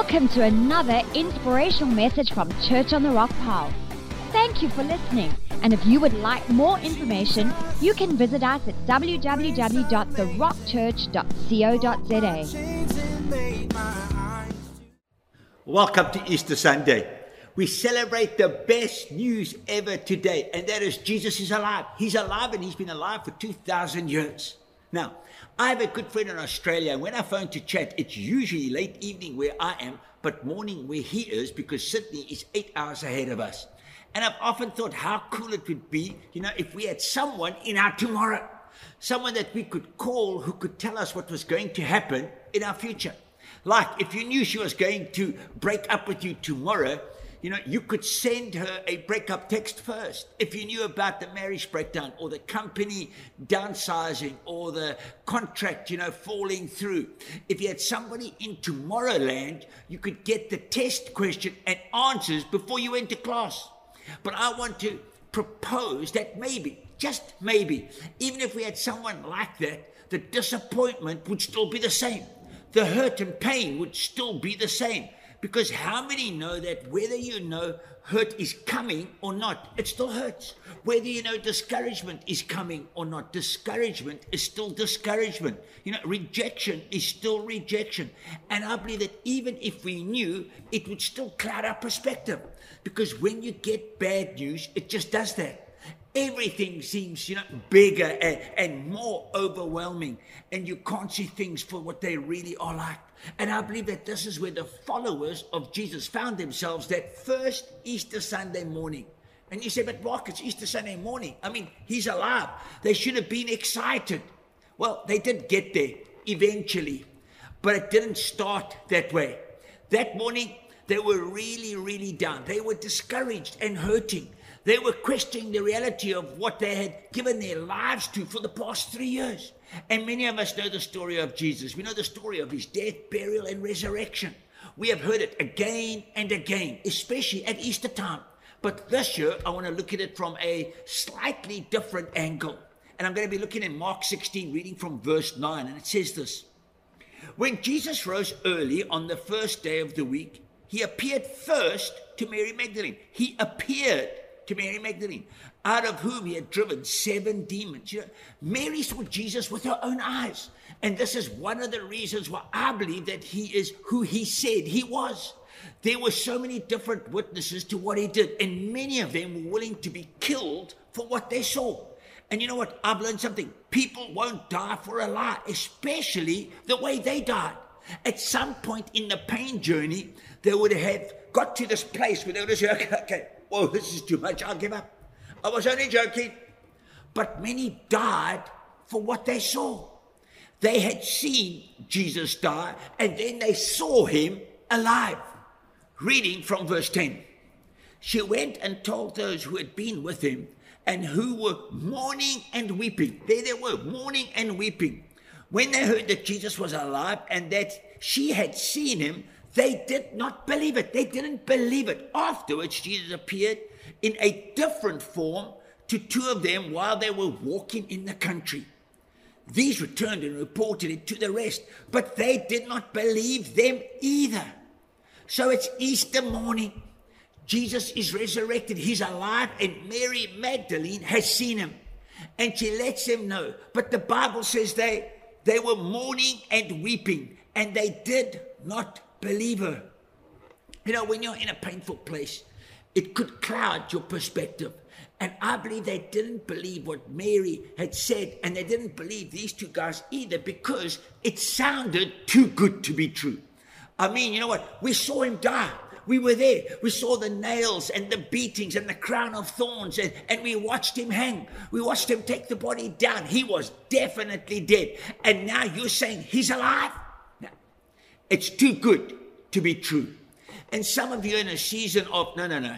Welcome to another inspirational message from Church on the Rock Pile. Thank you for listening. And if you would like more information, you can visit us at www.therockchurch.co.za. Welcome to Easter Sunday. We celebrate the best news ever today, and that is Jesus is alive. He's alive and he's been alive for 2,000 years. Now, I have a good friend in Australia, and when I phone to chat, it's usually late evening where I am, but morning where he is because Sydney is eight hours ahead of us. And I've often thought how cool it would be, you know, if we had someone in our tomorrow, someone that we could call who could tell us what was going to happen in our future. Like if you knew she was going to break up with you tomorrow, you know, you could send her a breakup text first. If you knew about the marriage breakdown or the company downsizing or the contract, you know, falling through. If you had somebody in Tomorrowland, you could get the test question and answers before you went to class. But I want to propose that maybe, just maybe, even if we had someone like that, the disappointment would still be the same. The hurt and pain would still be the same. Because how many know that whether you know hurt is coming or not, it still hurts. Whether you know discouragement is coming or not, discouragement is still discouragement. You know, rejection is still rejection. And I believe that even if we knew, it would still cloud our perspective. Because when you get bad news, it just does that everything seems you know bigger and, and more overwhelming and you can't see things for what they really are like and I believe that this is where the followers of Jesus found themselves that first Easter Sunday morning. And you say, but Mark, it's Easter Sunday morning. I mean, he's alive. They should have been excited. Well, they did get there eventually, but it didn't start that way. That morning, they were really, really down. They were discouraged and hurting. They were questioning the reality of what they had given their lives to for the past three years. And many of us know the story of Jesus. We know the story of his death, burial, and resurrection. We have heard it again and again, especially at Easter time. But this year, I want to look at it from a slightly different angle. And I'm going to be looking at Mark 16, reading from verse 9. And it says this When Jesus rose early on the first day of the week, he appeared first to Mary Magdalene. He appeared to Mary Magdalene, out of whom he had driven seven demons. You know, Mary saw Jesus with her own eyes. And this is one of the reasons why I believe that he is who he said he was. There were so many different witnesses to what he did, and many of them were willing to be killed for what they saw. And you know what? I've learned something. People won't die for a lie, especially the way they died. At some point in the pain journey, they would have got to this place where they would have said, okay, okay whoa, this is too much, I'll give up. I was only joking. But many died for what they saw. They had seen Jesus die and then they saw him alive. Reading from verse 10. She went and told those who had been with him and who were mourning and weeping. There they were, mourning and weeping. When they heard that Jesus was alive and that she had seen him, they did not believe it. They didn't believe it. Afterwards, Jesus appeared in a different form to two of them while they were walking in the country. These returned and reported it to the rest, but they did not believe them either. So it's Easter morning. Jesus is resurrected. He's alive, and Mary Magdalene has seen him. And she lets him know. But the Bible says they, they were mourning and weeping, and they did not believer. You know, when you're in a painful place, it could cloud your perspective. And I believe they didn't believe what Mary had said, and they didn't believe these two guys either because it sounded too good to be true. I mean, you know what? We saw him die. We were there. We saw the nails and the beatings and the crown of thorns, and, and we watched him hang. We watched him take the body down. He was definitely dead. And now you're saying he's alive? It's too good to be true. And some of you are in a season of, no, no, no.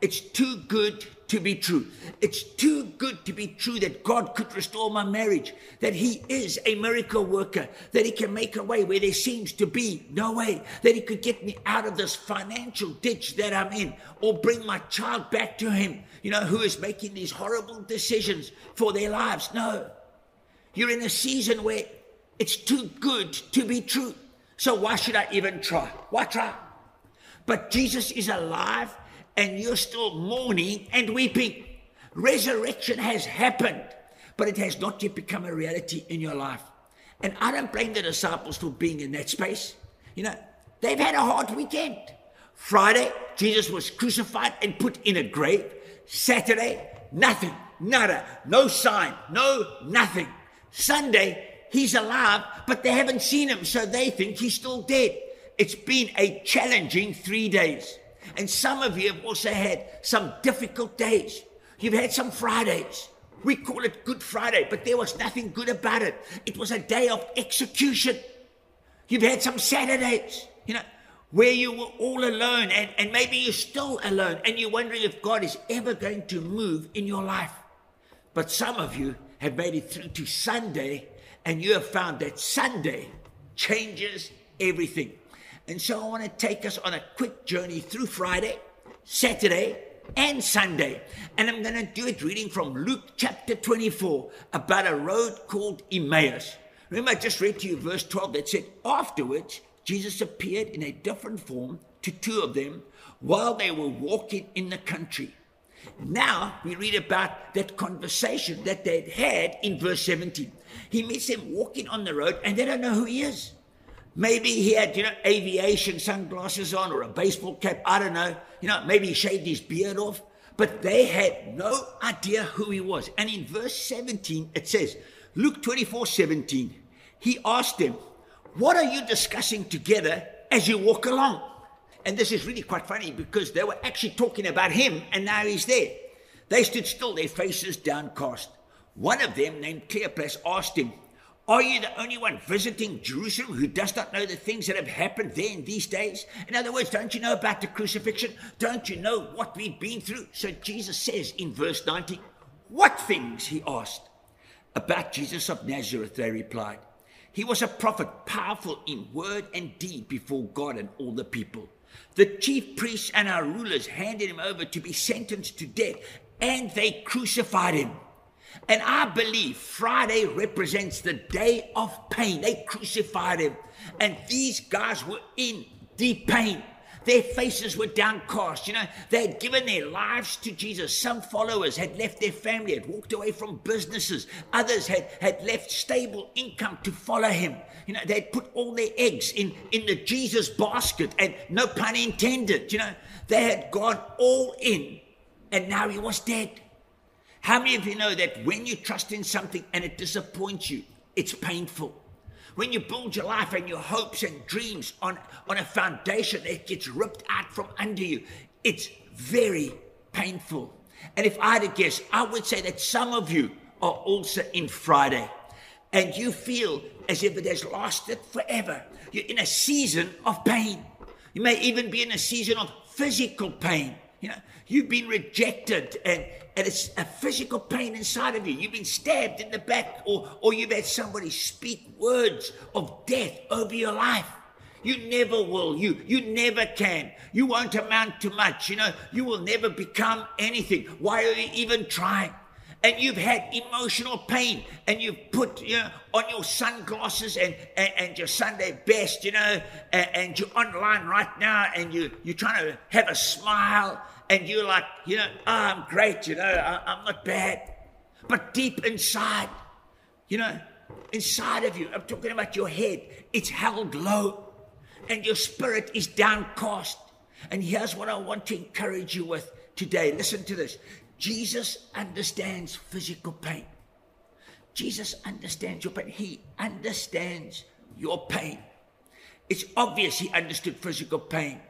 It's too good to be true. It's too good to be true that God could restore my marriage, that He is a miracle worker, that He can make a way where there seems to be no way, that He could get me out of this financial ditch that I'm in, or bring my child back to Him, you know, who is making these horrible decisions for their lives. No. You're in a season where it's too good to be true. So why should I even try? Why try? But Jesus is alive and you're still mourning and weeping. Resurrection has happened, but it has not yet become a reality in your life. And I don't blame the disciples for being in that space. You know, they've had a hard weekend. Friday, Jesus was crucified and put in a grave. Saturday, nothing, nada, no sign, no nothing. Sunday, he's alive, but they haven't seen him, so they think he's still dead. It's been a challenging three days. And some of you have also had some difficult days. You've had some Fridays. We call it Good Friday, but there was nothing good about it. It was a day of execution. You've had some Saturdays, you know, where you were all alone and, and maybe you're still alone and you're wondering if God is ever going to move in your life. But some of you have made it through to Sunday and you have found that Sunday changes everything. And so I want to take us on a quick journey through Friday, Saturday, and Sunday. And I'm going to do it reading from Luke chapter 24 about a road called Emmaus. Remember, I just read to you verse 12 that said, Afterwards, Jesus appeared in a different form to two of them while they were walking in the country. Now we read about that conversation that they'd had in verse 17. He meets them walking on the road and they don't know who he is. Maybe he had, you know, aviation sunglasses on or a baseball cap. I don't know. You know, maybe he shaved his beard off. But they had no idea who he was. And in verse 17, it says, Luke 24 17, he asked them, What are you discussing together as you walk along? And this is really quite funny because they were actually talking about him and now he's there. They stood still, their faces downcast. One of them, named Cleopas, asked him, are you the only one visiting Jerusalem who does not know the things that have happened there in these days? In other words, don't you know about the crucifixion? Don't you know what we've been through? So Jesus says in verse 19, What things? He asked. About Jesus of Nazareth, they replied. He was a prophet, powerful in word and deed before God and all the people. The chief priests and our rulers handed him over to be sentenced to death, and they crucified him. And I believe Friday represents the day of pain. They crucified him. And these guys were in deep pain. Their faces were downcast. You know, they had given their lives to Jesus. Some followers had left their family, had walked away from businesses. Others had, had left stable income to follow him. You know, they had put all their eggs in, in the Jesus basket, and no pun intended. You know, they had gone all in, and now he was dead. How many of you know that when you trust in something and it disappoints you, it's painful? When you build your life and your hopes and dreams on, on a foundation that gets ripped out from under you, it's very painful. And if I had to guess, I would say that some of you are also in Friday and you feel as if it has lasted forever. You're in a season of pain. You may even be in a season of physical pain. You know, you've been rejected and, and it's a physical pain inside of you. You've been stabbed in the back or, or you've had somebody speak words of death over your life. You never will. You, you never can. You won't amount to much. You know, you will never become anything. Why are you even trying? And you've had emotional pain and you've put you know, on your sunglasses and, and, and your Sunday best, you know, and, and, you're online right now and you, you're trying to have a smile and you're like, you know, oh, I'm great, you know, I, I'm not bad. But deep inside, you know, inside of you, I'm talking about your head, it's held low and your spirit is downcast. And here's what I want to encourage you with today. Listen to this. Jesus understands physical pain. Jesus understands your pain. He understands your pain. It's obvious he understood physical pain.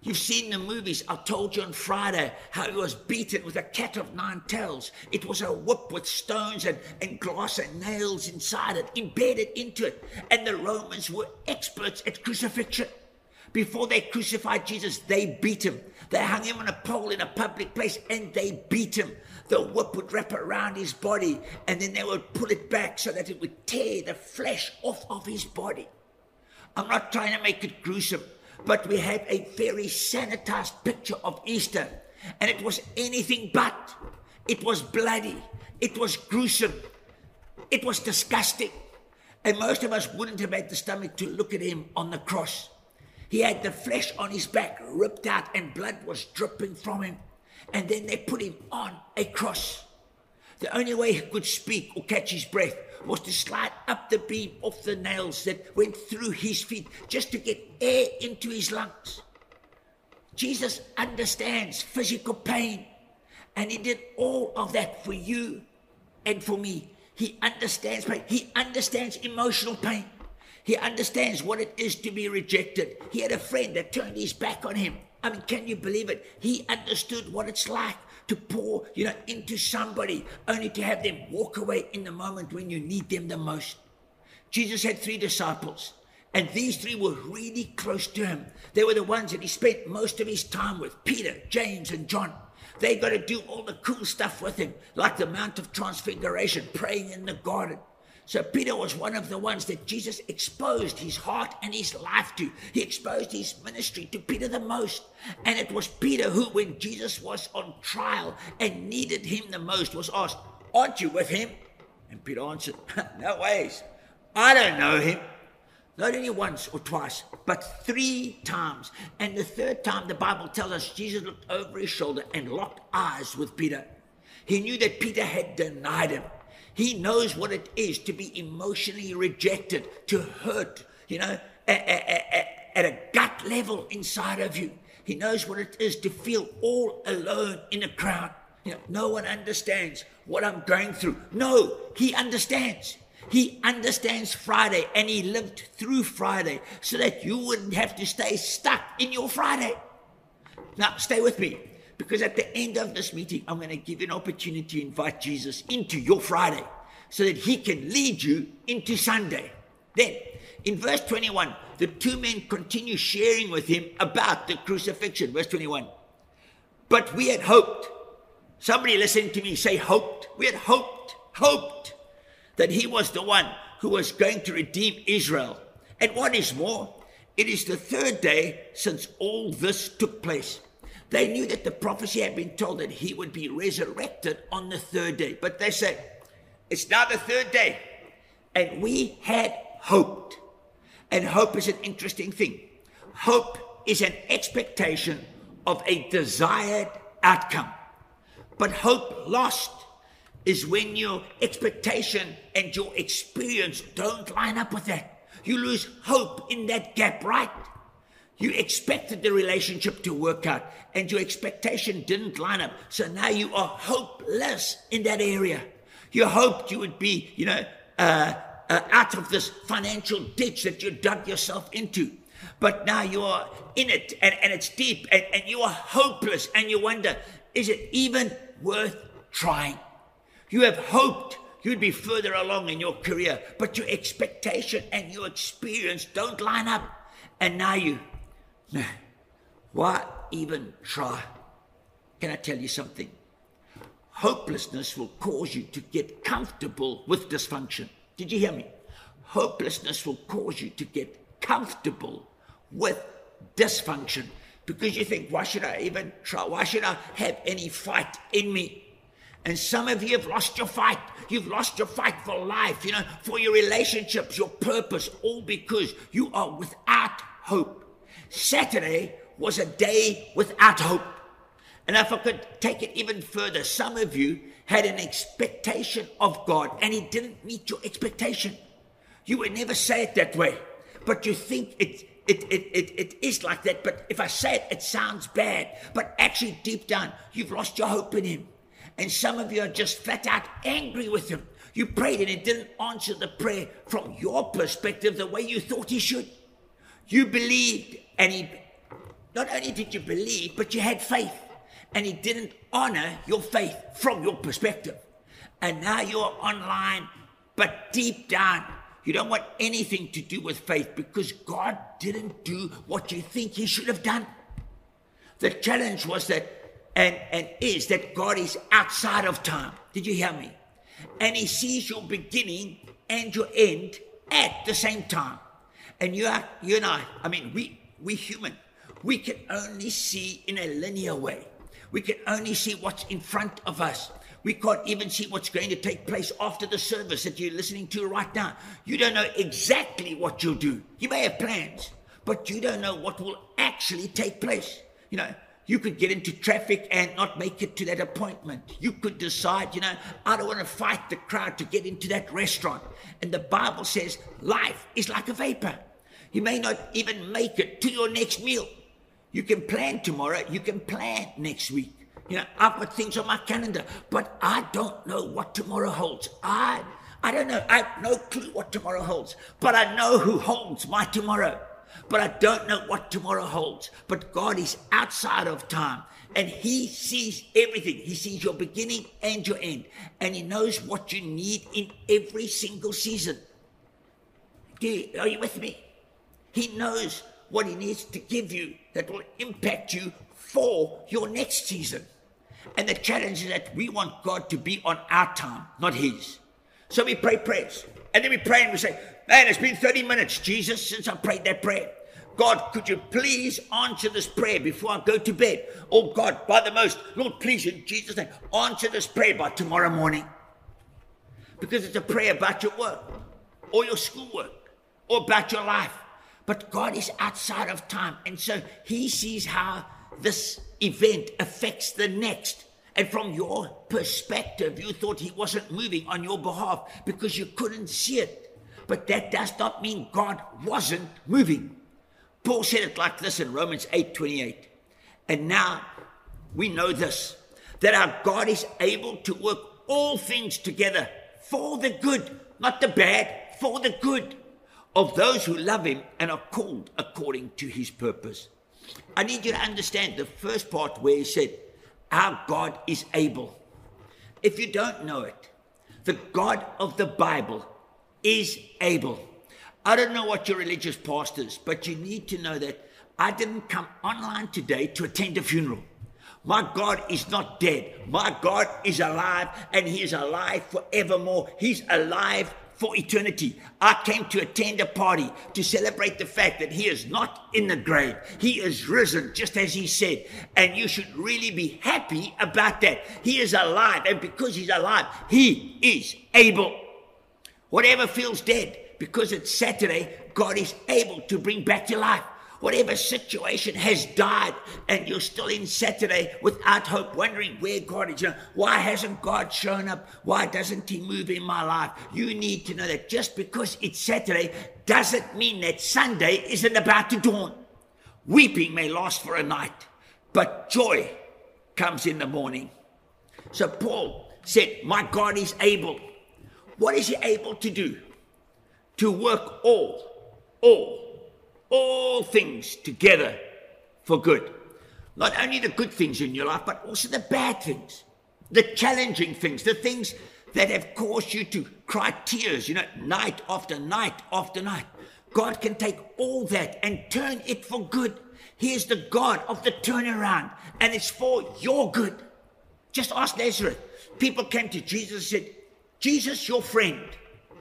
You've seen the movies. I told you on Friday how he was beaten with a cat of nine tails. It was a whip with stones and, and glass and nails inside it, embedded into it. And the Romans were experts at crucifixion. Before they crucified Jesus, they beat him. They hung him on a pole in a public place and they beat him. The whip would wrap around his body and then they would pull it back so that it would tear the flesh off of his body. I'm not trying to make it gruesome but we have a very sanitized picture of Easter. And it was anything but. It was bloody. It was gruesome. It was disgusting. And most of us wouldn't have had the stomach to look at him on the cross. He had the flesh on his back ripped out and blood was dripping from him. And then they put him on a cross. The only way he could speak or catch his breath was to slide up the beam off the nails that went through his feet just to get air into his lungs. Jesus understands physical pain, and he did all of that for you and for me. He understands pain. He understands emotional pain. He understands what it is to be rejected. He had a friend that turned his back on him. I mean, can you believe it? He understood what it's like to pour, you know, into somebody only to have them walk away in the moment when you need them the most. Jesus had three disciples, and these three were really close to him. They were the ones that he spent most of his time with Peter, James, and John. They got to do all the cool stuff with him, like the Mount of Transfiguration, praying in the garden. So Peter was one of the ones that Jesus exposed his heart and his life to. He exposed his ministry to Peter the most. And it was Peter who, when Jesus was on trial and needed him the most, was asked, Aren't you with him? And Peter answered, No ways. I don't know him. Not only once or twice, but three times. And the third time, the Bible tells us Jesus looked over his shoulder and locked eyes with Peter. He knew that Peter had denied him. He knows what it is to be emotionally rejected, to hurt, you know, at, at, at a gut level inside of you. He knows what it is to feel all alone in a crowd. You know, no one understands what I'm going through. No, he understands. He understands Friday and he lived through Friday so that you wouldn't have to stay stuck in your Friday. Now, stay with me. Because at the end of this meeting, I'm going to give you an opportunity to invite Jesus into your Friday so that he can lead you into Sunday. Then, in verse 21, the two men continue sharing with him about the crucifixion. Verse 21. But we had hoped. Somebody listen to me say hoped. We had hoped, hoped that he was the one who was going to redeem Israel. And what is more, it is the third day since all this took place. They knew that the prophecy had been told that he would be resurrected on the third day. But they said, it's now the third day. And we had hoped. And hope is an interesting thing. Hope is an expectation of a desired outcome. But hope lost is when your expectation and your experience don't line up with that. You lose hope in that gap, right? You expected the relationship to work out, and your expectation didn't line up. So now you are hopeless in that area. You hoped you would be, you know, uh, uh, out of this financial ditch that you dug yourself into. But now you are in it, and, and it's deep, and, and you are hopeless, and you wonder, is it even worth trying? You have hoped you'd be further along in your career, but your expectation and your experience don't line up. And now you Why even try? Can I tell you something? Hopelessness will cause you to get comfortable with dysfunction. Did you hear me? Hopelessness will cause you to get comfortable with dysfunction because you think, why should I even try? Why should I have any fight in me? And some of you have lost your fight. You've lost your fight for life, you know, for your relationships, your purpose, all because you are without hope. Saturday was a day without hope. And if I could take it even further, some of you had an expectation of God and He didn't meet your expectation. You would never say it that way, but you think it, it, it, it, it is like that. But if I say it, it sounds bad. But actually, deep down, you've lost your hope in Him. And some of you are just flat out angry with Him. You prayed and He didn't answer the prayer from your perspective the way you thought He should. You believed and he, not only did you believe, but you had faith. And he didn't honor your faith from your perspective. And now you're online, but deep down, you don't want anything to do with faith because God didn't do what you think he should have done. The challenge was that, and, and is that God is outside of time. Did you hear me? And he sees your beginning and your end at the same time. And you are, you and I, I mean, we, we human. We can only see in a linear way. We can only see what's in front of us. We can't even see what's going to take place after the service that you're listening to right now. You don't know exactly what you'll do. You may have plans, but you don't know what will actually take place. You know, you could get into traffic and not make it to that appointment. You could decide, you know, I don't want to fight the crowd to get into that restaurant. And the Bible says life is like a vapor. You may not even make it to your next meal. You can plan tomorrow, you can plan next week. You know, I've got things on my calendar, but I don't know what tomorrow holds. I I don't know. I have no clue what tomorrow holds, but I know who holds my tomorrow. But I don't know what tomorrow holds. But God is outside of time and He sees everything. He sees your beginning and your end, and He knows what you need in every single season. Do You, are you with me? He knows what He needs to give you that will impact you for your next season. And the challenge is that we want God to be on our time, not His. So we pray prayers. And then we pray and we say, Man, it's been 30 minutes, Jesus, since I prayed that prayer. God, could you please answer this prayer before I go to bed? Oh God, by the most, Lord, please, in Jesus' name, answer this prayer by tomorrow morning. Because it's a prayer about your work, or your schoolwork, or about your life. But God is outside of time. And so He sees how this event affects the next. And from your perspective, you thought he wasn't moving on your behalf because you couldn't see it. But that does not mean God wasn't moving. Paul said it like this in Romans 8 28. And now we know this that our God is able to work all things together for the good, not the bad, for the good of those who love him and are called according to his purpose. I need you to understand the first part where he said, Our God is able. If you don't know it, the God of the Bible is able. I don't know what your religious past is, but you need to know that I didn't come online today to attend a funeral. My God is not dead. My God is alive and He is alive forevermore. He's alive for eternity. I came to attend a party to celebrate the fact that he is not in the grave. He is risen, just as he said. And you should really be happy about that. He is alive. And because he's alive, he is able. Whatever feels dead, because it's Saturday, God is able to bring back to life whatever situation has died and you're still in Saturday without hope, wondering where God is. You know, why hasn't God shown up? Why doesn't He move in my life? You need to know that just because it's Saturday doesn't mean that Sunday isn't about to dawn. Weeping may last for a night, but joy comes in the morning. So Paul said, My God is able. What is He able to do? To work all, all all things together for good. Not only the good things in your life, but also the bad things, the challenging things, the things that have caused you to cry tears, you know, night after night after night. God can take all that and turn it for good. He is the God of the turnaround, and it's for your good. Just ask Lazarus. People came to Jesus and said, Jesus, your friend,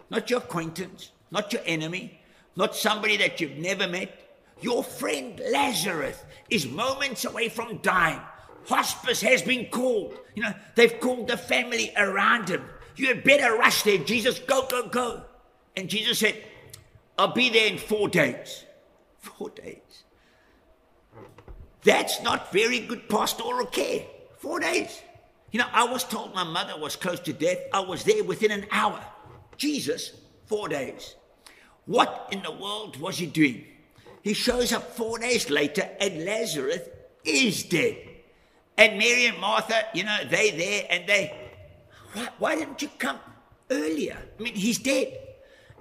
not your acquaintance, not your enemy, not somebody that you've never met. Your friend Lazarus is moments away from dying. Hospice has been called. You know, they've called the family around him. You had better rush there, Jesus. Go, go, go. And Jesus said, I'll be there in four days. Four days. That's not very good pastoral care. Four days. You know, I was told my mother was close to death. I was there within an hour. Jesus, four days. What in the world was he doing? He shows up four days later and Lazarus is dead. And Mary and Martha, you know, they there and they, why, why didn't you come earlier? I mean, he's dead.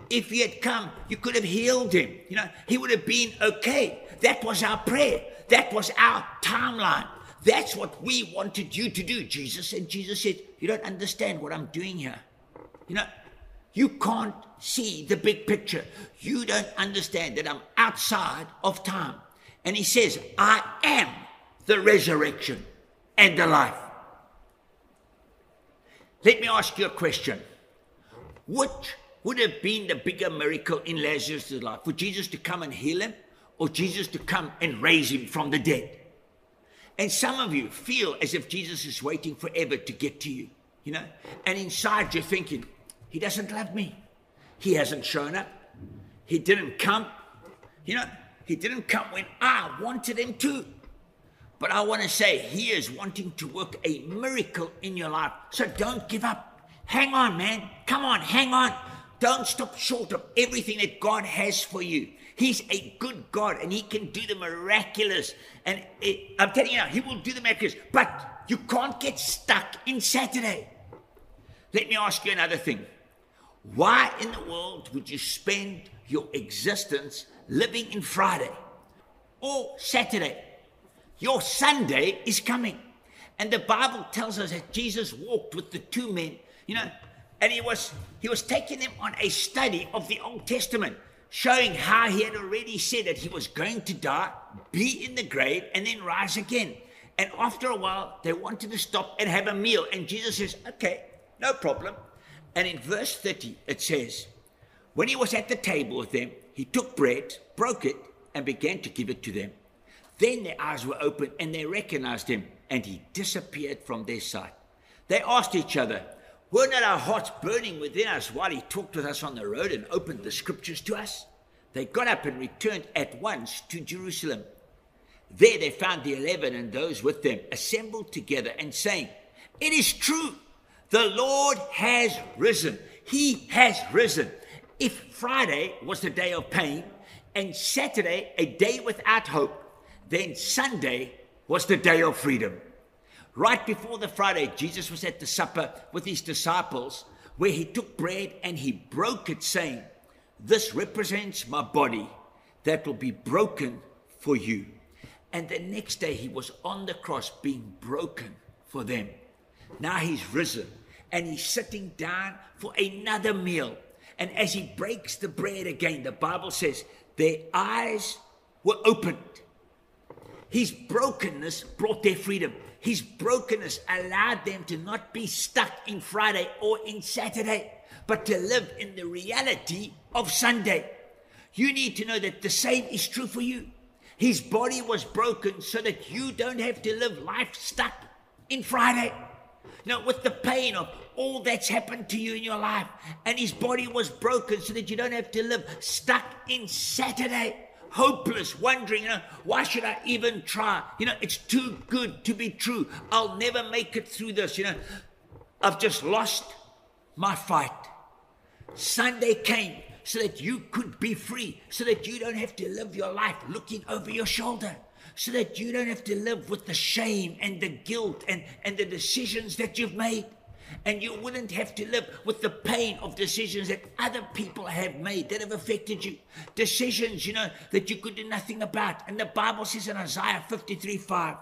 If he had come, you could have healed him. You know, he would have been okay. That was our prayer. That was our timeline. That's what we wanted you to do, Jesus. And Jesus said, You don't understand what I'm doing here. You know, you can't see the big picture. You don't understand that I'm outside of time. And he says, I am the resurrection and the life. Let me ask you a question. Which would have been the bigger miracle in Lazarus' life? For Jesus to come and heal him or Jesus to come and raise him from the dead? And some of you feel as if Jesus is waiting forever to get to you. you know, and inside you're thinking, he doesn't love me. He hasn't shown up. He didn't come. You know, he didn't come when I wanted him to. But I want to say, he is wanting to work a miracle in your life. So don't give up. Hang on, man. Come on, hang on. Don't stop short of everything that God has for you. He's a good God and He can do the miraculous. And it, I'm telling you now, He will do the miraculous. But you can't get stuck in Saturday. Let me ask you another thing. Why in the world would you spend your existence living in Friday or Saturday? Your Sunday is coming. And the Bible tells us that Jesus walked with the two men, you know, and he was he was taking them on a study of the Old Testament, showing how he had already said that he was going to die, be in the grave, and then rise again. And after a while, they wanted to stop and have a meal. And Jesus says, Okay, no problem. And in verse 30, it says, When he was at the table with them, he took bread, broke it, and began to give it to them. Then their eyes were opened and they recognized him, and he disappeared from their sight. They asked each other, Were not our hearts burning within us while he talked with us on the road and opened the scriptures to us? They got up and returned at once to Jerusalem. There they found the eleven and those with them assembled together and saying, It is true, the Lord has risen. He has risen. If Friday was the day of pain and Saturday a day without hope, then Sunday was the day of freedom. Right before the Friday, Jesus was at the supper with his disciples, where he took bread and he broke it, saying, This represents my body that will be broken for you. And the next day he was on the cross being broken for them. Now he's risen and he's sitting down for another meal. And as he breaks the bread again, the Bible says their eyes were opened his brokenness brought their freedom. His brokenness allowed them to not be stuck in Friday or in Saturday, but to live in the reality of Sunday. You need to know that the same is true for you. His body was broken so that you don't have to live life stuck in Friday. Now, with the pain of all that's happened to you in your life, and his body was broken so that you don't have to live stuck in Saturday hopeless, wondering, you know, why should I even try? You know, it's too good to be true. I'll never make it through this. You know, I've just lost my fight. Sunday came so that you could be free, so that you don't have to live your life looking over your shoulder, so that you don't have to live with the shame and the guilt and, and the decisions that you've made and you wouldn't have to live with the pain of decisions that other people have made that have affected you. Decisions, you know, that you could do nothing about. And the Bible says in Isaiah 53 5,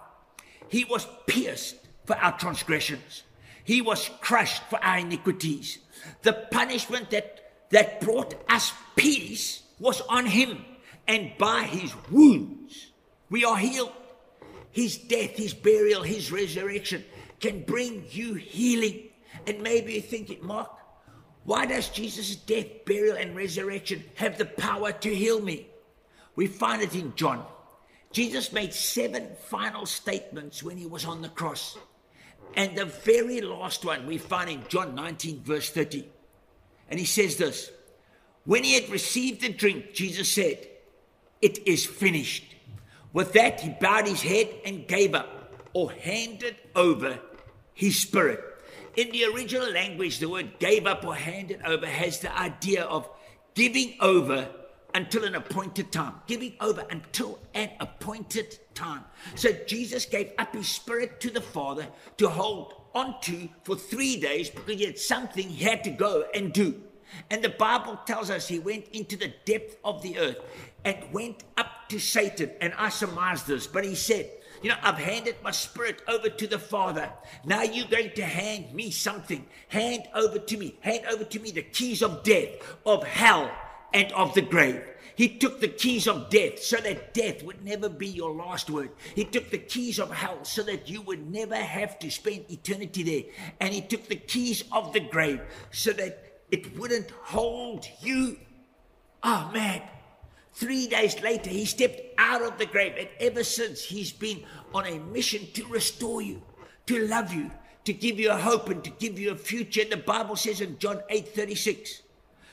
He was pierced for our transgressions, He was crushed for our iniquities. The punishment that, that brought us peace was on Him, and by His wounds we are healed. His death, His burial, His resurrection can bring you healing. And maybe you're thinking, Mark, why does Jesus' death, burial, and resurrection have the power to heal me? We find it in John. Jesus made seven final statements when he was on the cross. And the very last one we find in John 19, verse 30. And he says this When he had received the drink, Jesus said, It is finished. With that, he bowed his head and gave up or handed over his spirit. In the original language, the word gave up or handed over has the idea of giving over until an appointed time. Giving over until an appointed time. So Jesus gave up his spirit to the Father to hold onto for three days because he had something he had to go and do. And the Bible tells us he went into the depth of the earth and went up to Satan. And I surmise this, but he said, you know, I've handed my spirit over to the Father. Now you're going to hand me something. Hand over to me. Hand over to me the keys of death, of hell, and of the grave. He took the keys of death so that death would never be your last word. He took the keys of hell so that you would never have to spend eternity there. And he took the keys of the grave so that it wouldn't hold you. Oh man, Three days later, he stepped out of the grave, and ever since, he's been on a mission to restore you, to love you, to give you a hope and to give you a future. And the Bible says in John 8 36.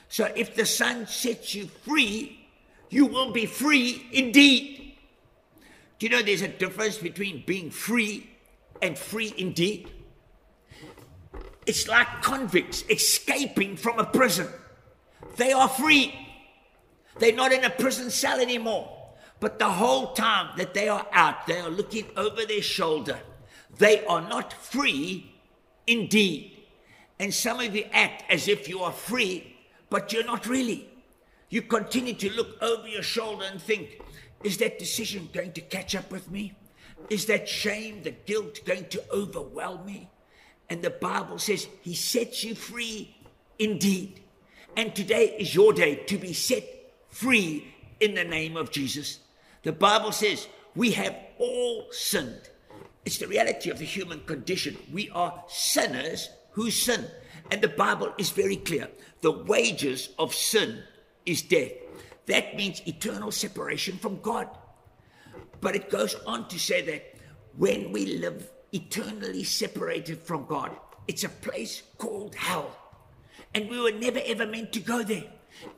So if the Son sets you free, you will be free indeed. Do you know there's a difference between being free and free indeed? It's like convicts escaping from a prison. They are free. They're not in a prison cell anymore. But the whole time that they are out, they are looking over their shoulder. They are not free indeed. And some of you act as if you are free, but you're not really. You continue to look over your shoulder and think, is that decision going to catch up with me? Is that shame, the guilt going to overwhelm me? And the Bible says he sets you free indeed. And today is your day to be set free in the name of Jesus. The Bible says we have all sinned. It's the reality of the human condition. We are sinners who sin. And the Bible is very clear. The wages of sin is death. That means eternal separation from God. But it goes on to say that when we live eternally separated from God, it's a place called hell. And we were never ever meant to go there.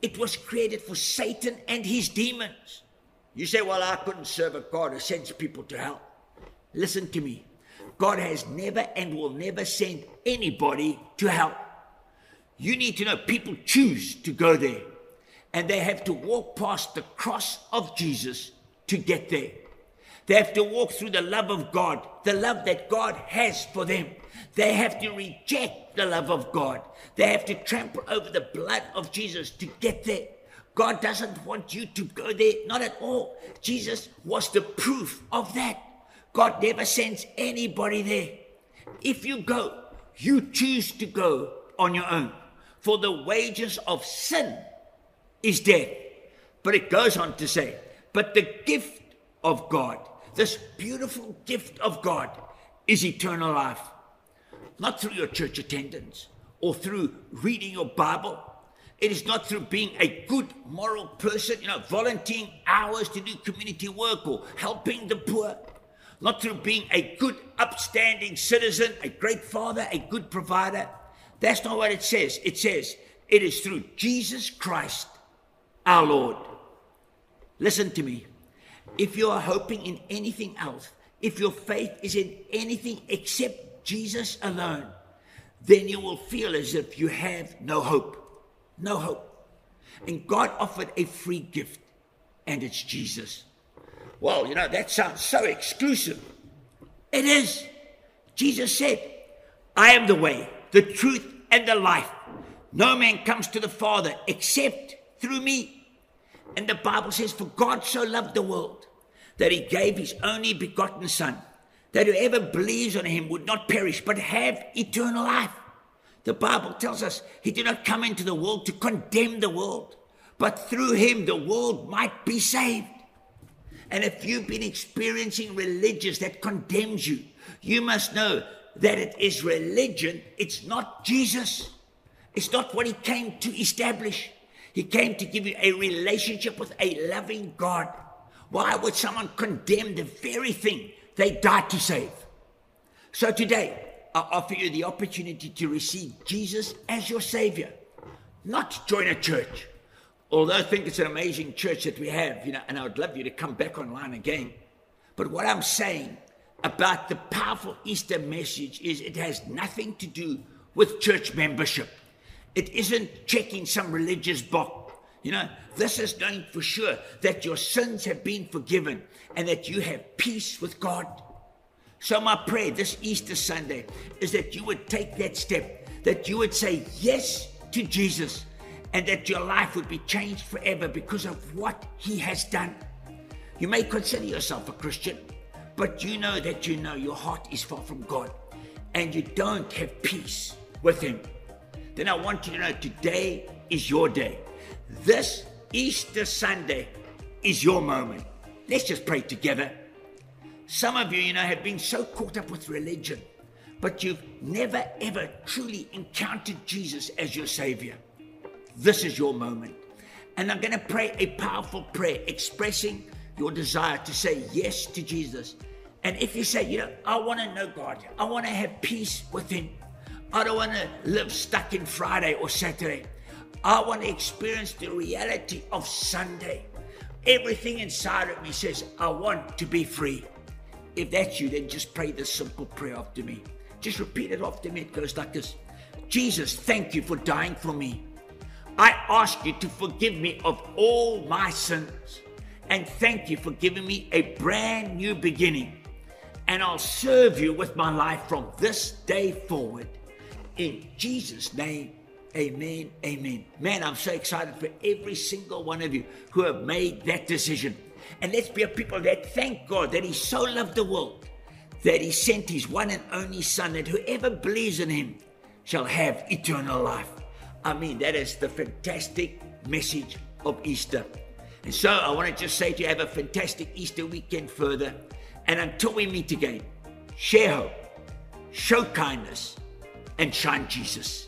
It was created for Satan and his demons. You say, Well, I couldn't serve a God who sends people to hell. Listen to me. God has never and will never send anybody to hell. You need to know people choose to go there and they have to walk past the cross of Jesus to get there. They have to walk through the love of God, the love that God has for them. They have to reject the love of God. They have to trample over the blood of Jesus to get there. God doesn't want you to go there, not at all. Jesus was the proof of that. God never sends anybody there. If you go, you choose to go on your own. For the wages of sin is death. But it goes on to say, but the gift of God, this beautiful gift of God, is eternal life. Not through your church attendance or through reading your Bible. It is not through being a good moral person, you know, volunteering hours to do community work or helping the poor. Not through being a good, upstanding citizen, a great father, a good provider. That's not what it says. It says it is through Jesus Christ our Lord. Listen to me. If you are hoping in anything else, if your faith is in anything except Jesus alone, then you will feel as if you have no hope. No hope. And God offered a free gift, and it's Jesus. Well, you know, that sounds so exclusive. It is. Jesus said, I am the way, the truth, and the life. No man comes to the Father except through me. And the Bible says, For God so loved the world that he gave his only begotten Son, that whoever believes on him would not perish, but have eternal life. The Bible tells us he did not come into the world to condemn the world, but through him the world might be saved. And if you've been experiencing religious that condemns you, you must know that it is religion, it's not Jesus. It's not what he came to establish. He came to give you a relationship with a loving God. Why would someone condemn the very thing they died to save? So today, I offer you the opportunity to receive Jesus as your Savior, not join a church. Although I think it's an amazing church that we have, you know, and I would love you to come back online again. But what I'm saying about the powerful Easter message is it has nothing to do with church membership. It isn't checking some religious box. You know, this is knowing for sure that your sins have been forgiven and that you have peace with God. So, my prayer this Easter Sunday is that you would take that step, that you would say yes to Jesus, and that your life would be changed forever because of what He has done. You may consider yourself a Christian, but you know that you know your heart is far from God and you don't have peace with Him then I want you to know today is your day. This Easter Sunday is your moment. Let's just pray together. Some of you, you know, have been so caught up with religion, but you've never ever truly encountered Jesus as your Savior. This is your moment. And I'm going to pray a powerful prayer expressing your desire to say yes to Jesus And if you say, you know, I want to know God, I want to have peace with Him, I don't want to live stuck in Friday or Saturday. I want to experience the reality of Sunday. Everything inside of me says, I want to be free. If that's you, then just pray this simple prayer after me. Just repeat it after me. It goes like this Jesus, thank you for dying for me. I ask you to forgive me of all my sins. And thank you for giving me a brand new beginning. And I'll serve you with my life from this day forward. In Jesus' name, amen, amen. Man, I'm so excited for every single one of you who have made that decision. And let's be a people that thank God that He so loved the world that He sent His one and only Son, that whoever believes in Him shall have eternal life. I mean, that is the fantastic message of Easter. And so I want to just say to you, have a fantastic Easter weekend further. And until we meet again, share hope, show kindness, and shine Jesus.